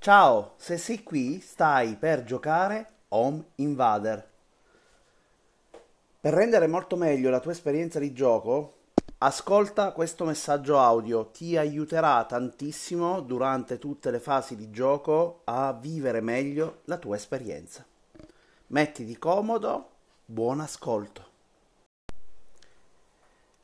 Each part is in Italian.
Ciao, se sei qui stai per giocare Home Invader. Per rendere molto meglio la tua esperienza di gioco, ascolta questo messaggio audio, ti aiuterà tantissimo durante tutte le fasi di gioco a vivere meglio la tua esperienza. Mettiti comodo, buon ascolto.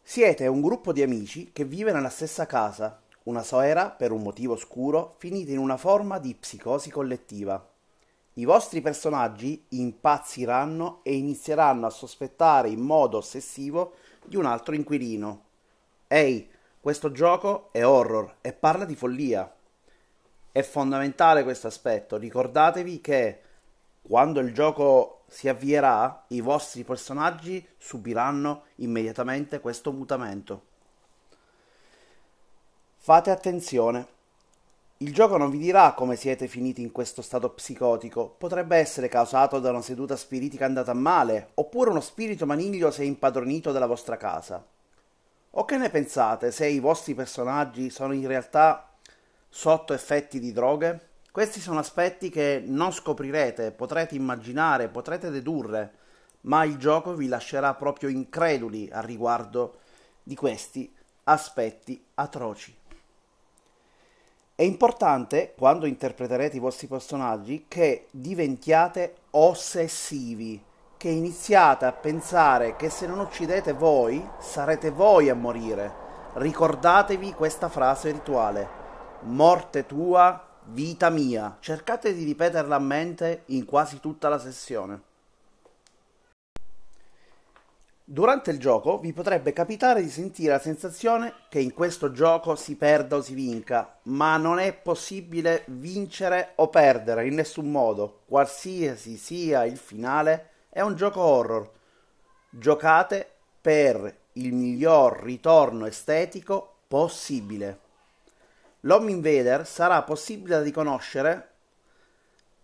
Siete un gruppo di amici che vive nella stessa casa. Una sera, per un motivo oscuro, finite in una forma di psicosi collettiva. I vostri personaggi impazziranno e inizieranno a sospettare in modo ossessivo di un altro inquilino. Ehi, questo gioco è horror e parla di follia. È fondamentale questo aspetto. Ricordatevi che quando il gioco si avvierà, i vostri personaggi subiranno immediatamente questo mutamento. Fate attenzione. Il gioco non vi dirà come siete finiti in questo stato psicotico. Potrebbe essere causato da una seduta spiritica andata a male, oppure uno spirito maniglio si è impadronito della vostra casa. O che ne pensate se i vostri personaggi sono in realtà sotto effetti di droghe? Questi sono aspetti che non scoprirete, potrete immaginare, potrete dedurre, ma il gioco vi lascerà proprio increduli a riguardo di questi aspetti atroci. È importante, quando interpreterete i vostri personaggi, che diventiate ossessivi, che iniziate a pensare che se non uccidete voi, sarete voi a morire. Ricordatevi questa frase rituale. Morte tua, vita mia. Cercate di ripeterla a mente in quasi tutta la sessione. Durante il gioco vi potrebbe capitare di sentire la sensazione che in questo gioco si perda o si vinca, ma non è possibile vincere o perdere in nessun modo, qualsiasi sia il finale, è un gioco horror. Giocate per il miglior ritorno estetico possibile. L'Home Invader sarà possibile da riconoscere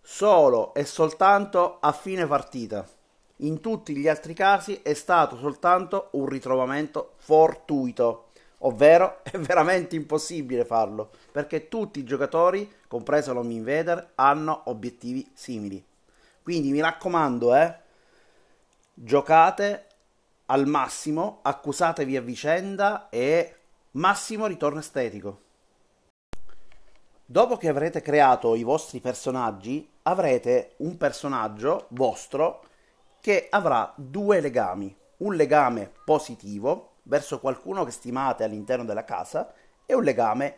solo e soltanto a fine partita. In tutti gli altri casi è stato soltanto un ritrovamento fortuito, ovvero è veramente impossibile farlo, perché tutti i giocatori, compreso l'Home Invader, hanno obiettivi simili. Quindi mi raccomando, eh, giocate al massimo, accusatevi a vicenda e massimo ritorno estetico. Dopo che avrete creato i vostri personaggi, avrete un personaggio vostro che avrà due legami. Un legame positivo verso qualcuno che stimate all'interno della casa e un legame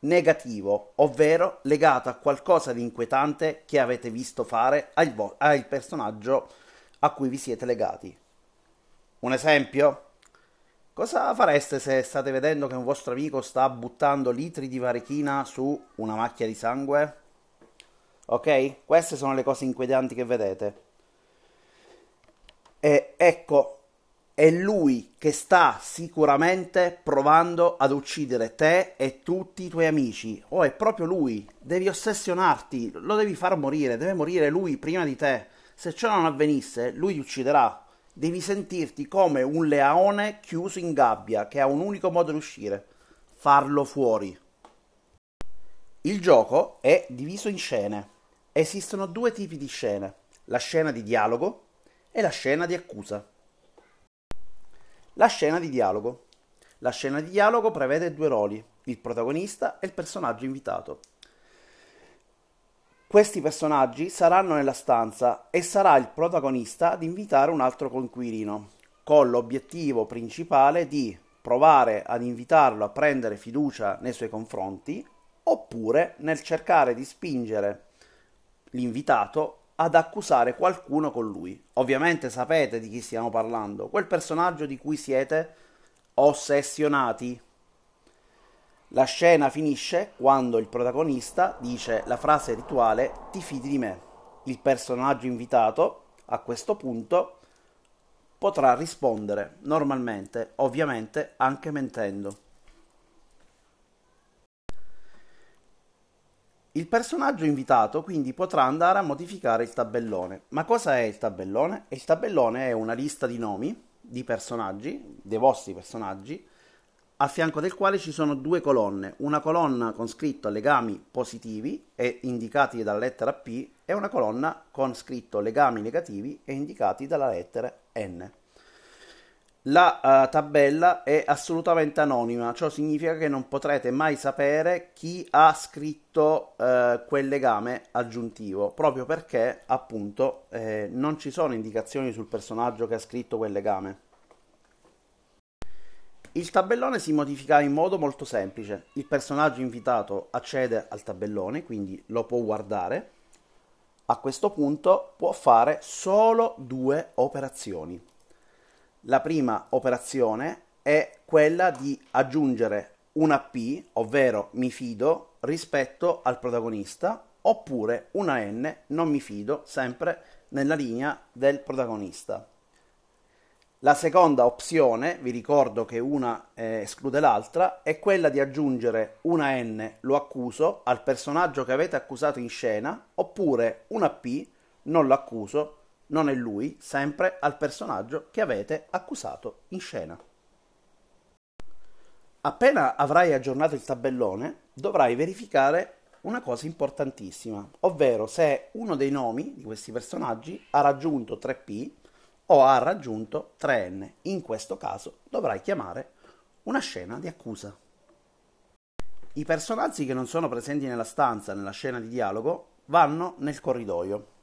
negativo, ovvero legato a qualcosa di inquietante che avete visto fare al, vo- al personaggio a cui vi siete legati. Un esempio? Cosa fareste se state vedendo che un vostro amico sta buttando litri di varechina su una macchia di sangue? Ok? Queste sono le cose inquietanti che vedete. E ecco, è lui che sta sicuramente provando ad uccidere te e tutti i tuoi amici. Oh, è proprio lui. Devi ossessionarti, lo devi far morire, deve morire lui prima di te. Se ciò non avvenisse, lui ti ucciderà devi sentirti come un leone chiuso in gabbia che ha un unico modo di uscire, farlo fuori. Il gioco è diviso in scene. Esistono due tipi di scene, la scena di dialogo e la scena di accusa. La scena di dialogo. La scena di dialogo prevede due ruoli, il protagonista e il personaggio invitato. Questi personaggi saranno nella stanza e sarà il protagonista ad invitare un altro coinquilino, con l'obiettivo principale di provare ad invitarlo a prendere fiducia nei suoi confronti oppure nel cercare di spingere l'invitato ad accusare qualcuno con lui. Ovviamente sapete di chi stiamo parlando, quel personaggio di cui siete ossessionati. La scena finisce quando il protagonista dice la frase rituale ti fidi di me. Il personaggio invitato a questo punto potrà rispondere normalmente, ovviamente anche mentendo. Il personaggio invitato quindi potrà andare a modificare il tabellone. Ma cosa è il tabellone? Il tabellone è una lista di nomi di personaggi, dei vostri personaggi, a fianco del quale ci sono due colonne, una colonna con scritto legami positivi e indicati dalla lettera P e una colonna con scritto legami negativi e indicati dalla lettera N. La uh, tabella è assolutamente anonima, ciò significa che non potrete mai sapere chi ha scritto uh, quel legame aggiuntivo, proprio perché appunto eh, non ci sono indicazioni sul personaggio che ha scritto quel legame. Il tabellone si modifica in modo molto semplice. Il personaggio invitato accede al tabellone, quindi lo può guardare. A questo punto può fare solo due operazioni. La prima operazione è quella di aggiungere una P, ovvero mi fido, rispetto al protagonista, oppure una N, non mi fido, sempre nella linea del protagonista. La seconda opzione, vi ricordo che una eh, esclude l'altra, è quella di aggiungere una N, lo accuso, al personaggio che avete accusato in scena, oppure una P, non lo accuso, non è lui, sempre al personaggio che avete accusato in scena. Appena avrai aggiornato il tabellone, dovrai verificare una cosa importantissima, ovvero se uno dei nomi di questi personaggi ha raggiunto 3P o ha raggiunto 3N. In questo caso dovrai chiamare una scena di accusa. I personaggi che non sono presenti nella stanza, nella scena di dialogo, vanno nel corridoio.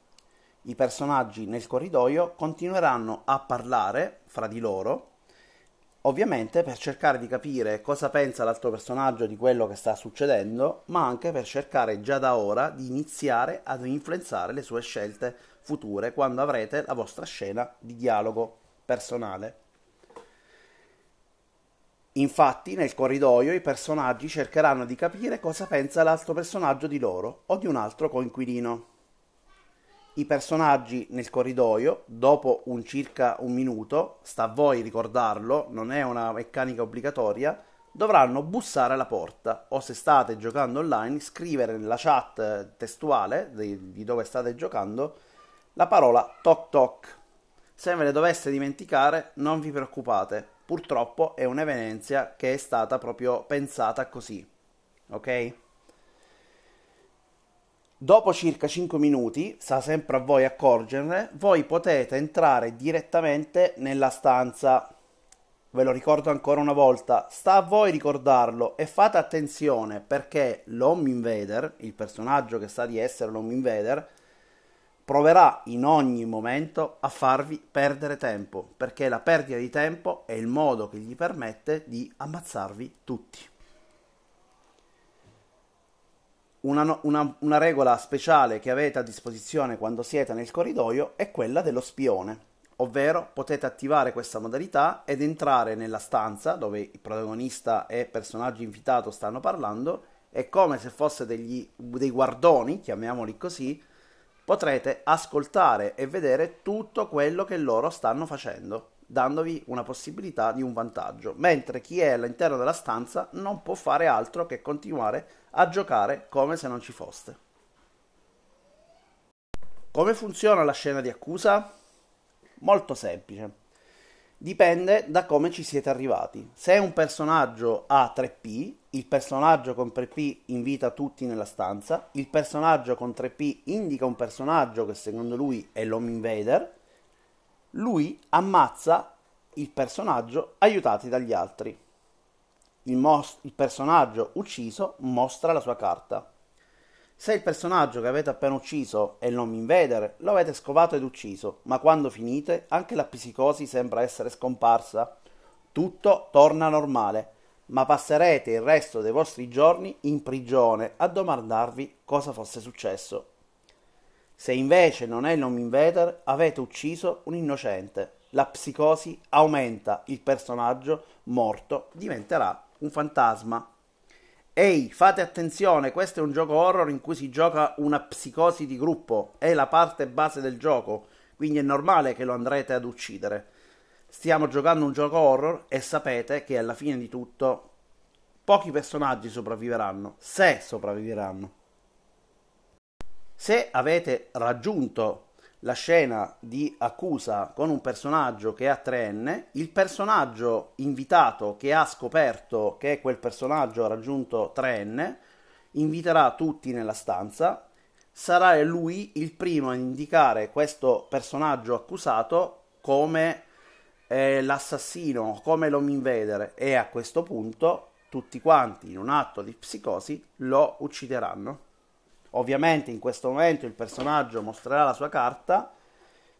I personaggi nel corridoio continueranno a parlare fra di loro, ovviamente per cercare di capire cosa pensa l'altro personaggio di quello che sta succedendo, ma anche per cercare già da ora di iniziare ad influenzare le sue scelte future quando avrete la vostra scena di dialogo personale. Infatti, nel corridoio i personaggi cercheranno di capire cosa pensa l'altro personaggio di loro o di un altro coinquilino. I personaggi nel corridoio, dopo un circa un minuto, sta a voi ricordarlo, non è una meccanica obbligatoria, dovranno bussare alla porta o se state giocando online scrivere nella chat testuale di dove state giocando la parola toc toc. Se ve ne doveste dimenticare, non vi preoccupate, purtroppo è un'evidenza che è stata proprio pensata così. Ok? Dopo circa 5 minuti, sta sempre a voi accorgerne, voi potete entrare direttamente nella stanza. Ve lo ricordo ancora una volta, sta a voi ricordarlo e fate attenzione perché l'Home Invader, il personaggio che sa di essere l'Home Invader, proverà in ogni momento a farvi perdere tempo, perché la perdita di tempo è il modo che gli permette di ammazzarvi tutti. Una, una, una, regola speciale che avete a disposizione quando siete nel corridoio è quella dello spione, ovvero potete attivare questa modalità ed entrare nella stanza dove il protagonista e personaggio invitato stanno parlando e come se fosse degli, dei guardoni, chiamiamoli così, potrete ascoltare e vedere tutto quello che loro stanno facendo, dandovi una possibilità di un vantaggio, mentre chi è all'interno della stanza non può fare altro che continuare a giocare come se non ci foste. Come funziona la scena di accusa? Molto semplice. Dipende da come ci siete arrivati. Se un personaggio ha 3P, il personaggio con 3P invita tutti nella stanza, il personaggio con 3P indica un personaggio che secondo lui è l'Home Invader, lui ammazza il personaggio aiutati dagli altri. Il, mos- il personaggio ucciso mostra la sua carta. Se il personaggio che avete appena ucciso è l'Home Invader, lo avete scovato ed ucciso, ma quando finite anche la psicosi sembra essere scomparsa. Tutto torna normale, ma passerete il resto dei vostri giorni in prigione a domandarvi cosa fosse successo. Se invece non è l'Home Invader, avete ucciso un innocente. La psicosi aumenta, il personaggio morto diventerà un fantasma. Ehi, fate attenzione, questo è un gioco horror in cui si gioca una psicosi di gruppo, è la parte base del gioco, quindi è normale che lo andrete ad uccidere. Stiamo giocando un gioco horror e sapete che alla fine di tutto pochi personaggi sopravviveranno, se sopravviveranno. Se avete raggiunto la scena di accusa con un personaggio che ha 3N, il personaggio invitato che ha scoperto che quel personaggio ha raggiunto 3N, inviterà tutti nella stanza, sarà lui il primo a indicare questo personaggio accusato come eh, l'assassino, come l'home invader e a questo punto tutti quanti in un atto di psicosi lo uccideranno. Ovviamente in questo momento il personaggio mostrerà la sua carta.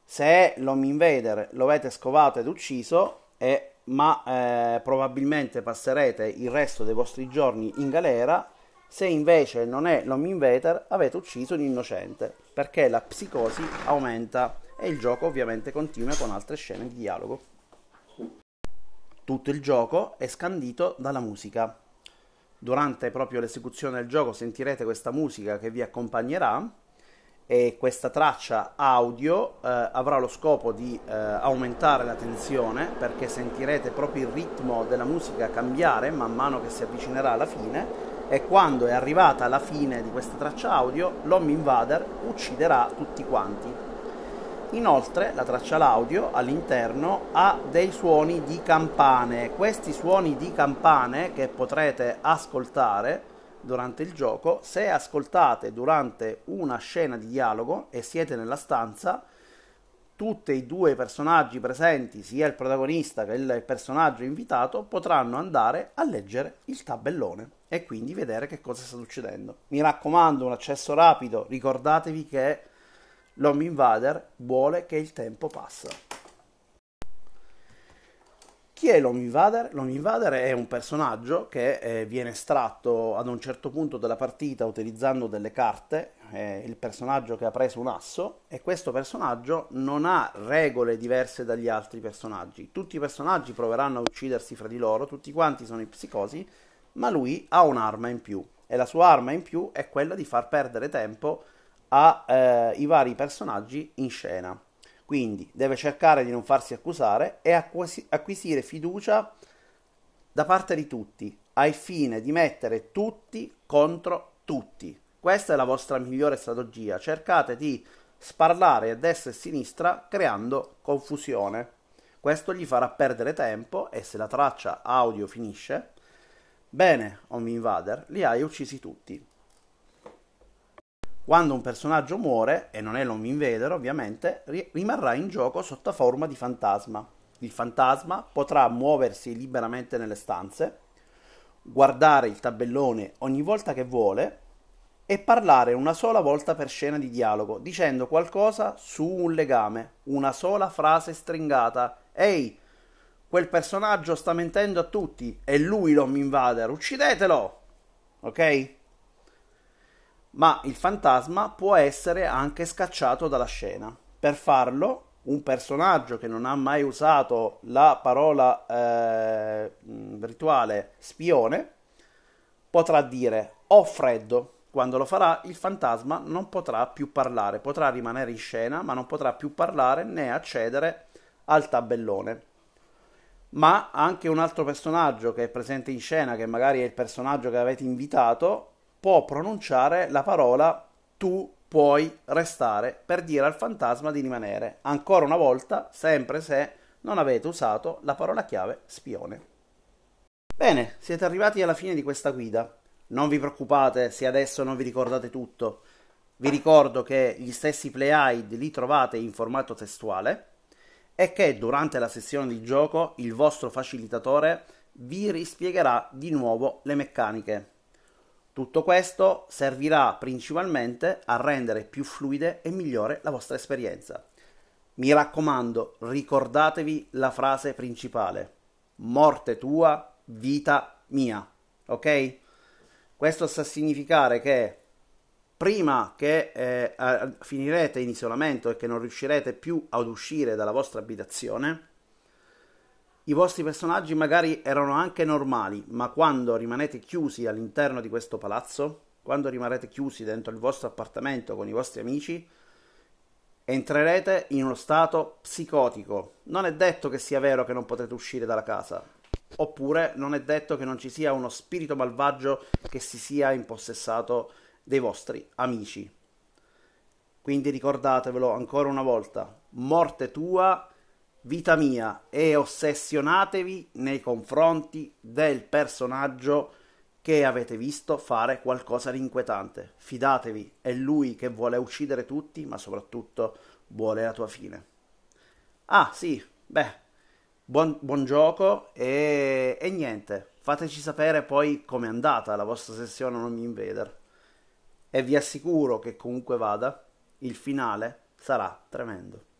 Se l'home invader lo avete scovato ed ucciso, e, ma eh, probabilmente passerete il resto dei vostri giorni in galera. Se invece non è l'home invader, avete ucciso un innocente, perché la psicosi aumenta e il gioco ovviamente continua con altre scene di dialogo. Tutto il gioco è scandito dalla musica durante proprio l'esecuzione del gioco sentirete questa musica che vi accompagnerà e questa traccia audio eh, avrà lo scopo di eh, aumentare la tensione perché sentirete proprio il ritmo della musica cambiare man mano che si avvicinerà alla fine e quando è arrivata la fine di questa traccia audio l'Home Invader ucciderà tutti quanti Inoltre la traccia l'audio all'interno ha dei suoni di campane. Questi suoni di campane che potrete ascoltare durante il gioco, se ascoltate durante una scena di dialogo e siete nella stanza, tutti i due personaggi presenti, sia il protagonista che il personaggio invitato, potranno andare a leggere il tabellone e quindi vedere che cosa sta succedendo. Mi raccomando, un accesso rapido, ricordatevi che L'Home Invader vuole che il tempo passa. Chi è l'Home Invader? L'Home Invader è un personaggio che eh, viene estratto ad un certo punto della partita utilizzando delle carte, è il personaggio che ha preso un asso e questo personaggio non ha regole diverse dagli altri personaggi. Tutti i personaggi proveranno a uccidersi fra di loro, tutti quanti sono i psicosi, ma lui ha un'arma in più e la sua arma in più è quella di far perdere tempo ai eh, vari personaggi in scena. Quindi deve cercare di non farsi accusare e acquisi- acquisire fiducia da parte di tutti, al fine di mettere tutti contro tutti. Questa è la vostra migliore strategia. Cercate di sparlare a destra e a sinistra creando confusione. Questo gli farà perdere tempo e se la traccia audio finisce, bene, Home Invader, li hai uccisi tutti. Quando un personaggio muore, e non è l'Home Invader ovviamente, rimarrà in gioco sotto forma di fantasma. Il fantasma potrà muoversi liberamente nelle stanze, guardare il tabellone ogni volta che vuole e parlare una sola volta per scena di dialogo, dicendo qualcosa su un legame, una sola frase stringata. Ehi, quel personaggio sta mentendo a tutti, è lui l'Home Invader, uccidetelo! Ok? Ma il fantasma può essere anche scacciato dalla scena. Per farlo, un personaggio che non ha mai usato la parola eh, rituale spione potrà dire ho freddo. Quando lo farà, il fantasma non potrà più parlare, potrà rimanere in scena, ma non potrà più parlare né accedere al tabellone. Ma anche un altro personaggio che è presente in scena, che magari è il personaggio che avete invitato, può pronunciare la parola tu puoi restare per dire al fantasma di rimanere. Ancora una volta, sempre se non avete usato la parola chiave spione. Bene, siete arrivati alla fine di questa guida. Non vi preoccupate se adesso non vi ricordate tutto. Vi ricordo che gli stessi play-hide li trovate in formato testuale e che durante la sessione di gioco il vostro facilitatore vi rispiegherà di nuovo le meccaniche. Tutto questo servirà principalmente a rendere più fluide e migliore la vostra esperienza. Mi raccomando, ricordatevi la frase principale. Morte tua, vita mia. Ok? Questo sta a significare che prima che eh, finirete in isolamento e che non riuscirete più ad uscire dalla vostra abitazione, i vostri personaggi magari erano anche normali, ma quando rimanete chiusi all'interno di questo palazzo, quando rimarrete chiusi dentro il vostro appartamento con i vostri amici, entrerete in uno stato psicotico. Non è detto che sia vero che non potrete uscire dalla casa, oppure non è detto che non ci sia uno spirito malvagio che si sia impossessato dei vostri amici. Quindi ricordatevelo ancora una volta, morte tua, vita mia e ossessionatevi nei confronti del personaggio che avete visto fare qualcosa di inquietante. Fidatevi, è lui che vuole uccidere tutti, ma soprattutto vuole la tua fine. Ah, sì, beh, buon, buon gioco e, e niente. Fateci sapere poi com'è andata la vostra sessione Non Mi Invader. E vi assicuro che comunque vada, il finale sarà tremendo.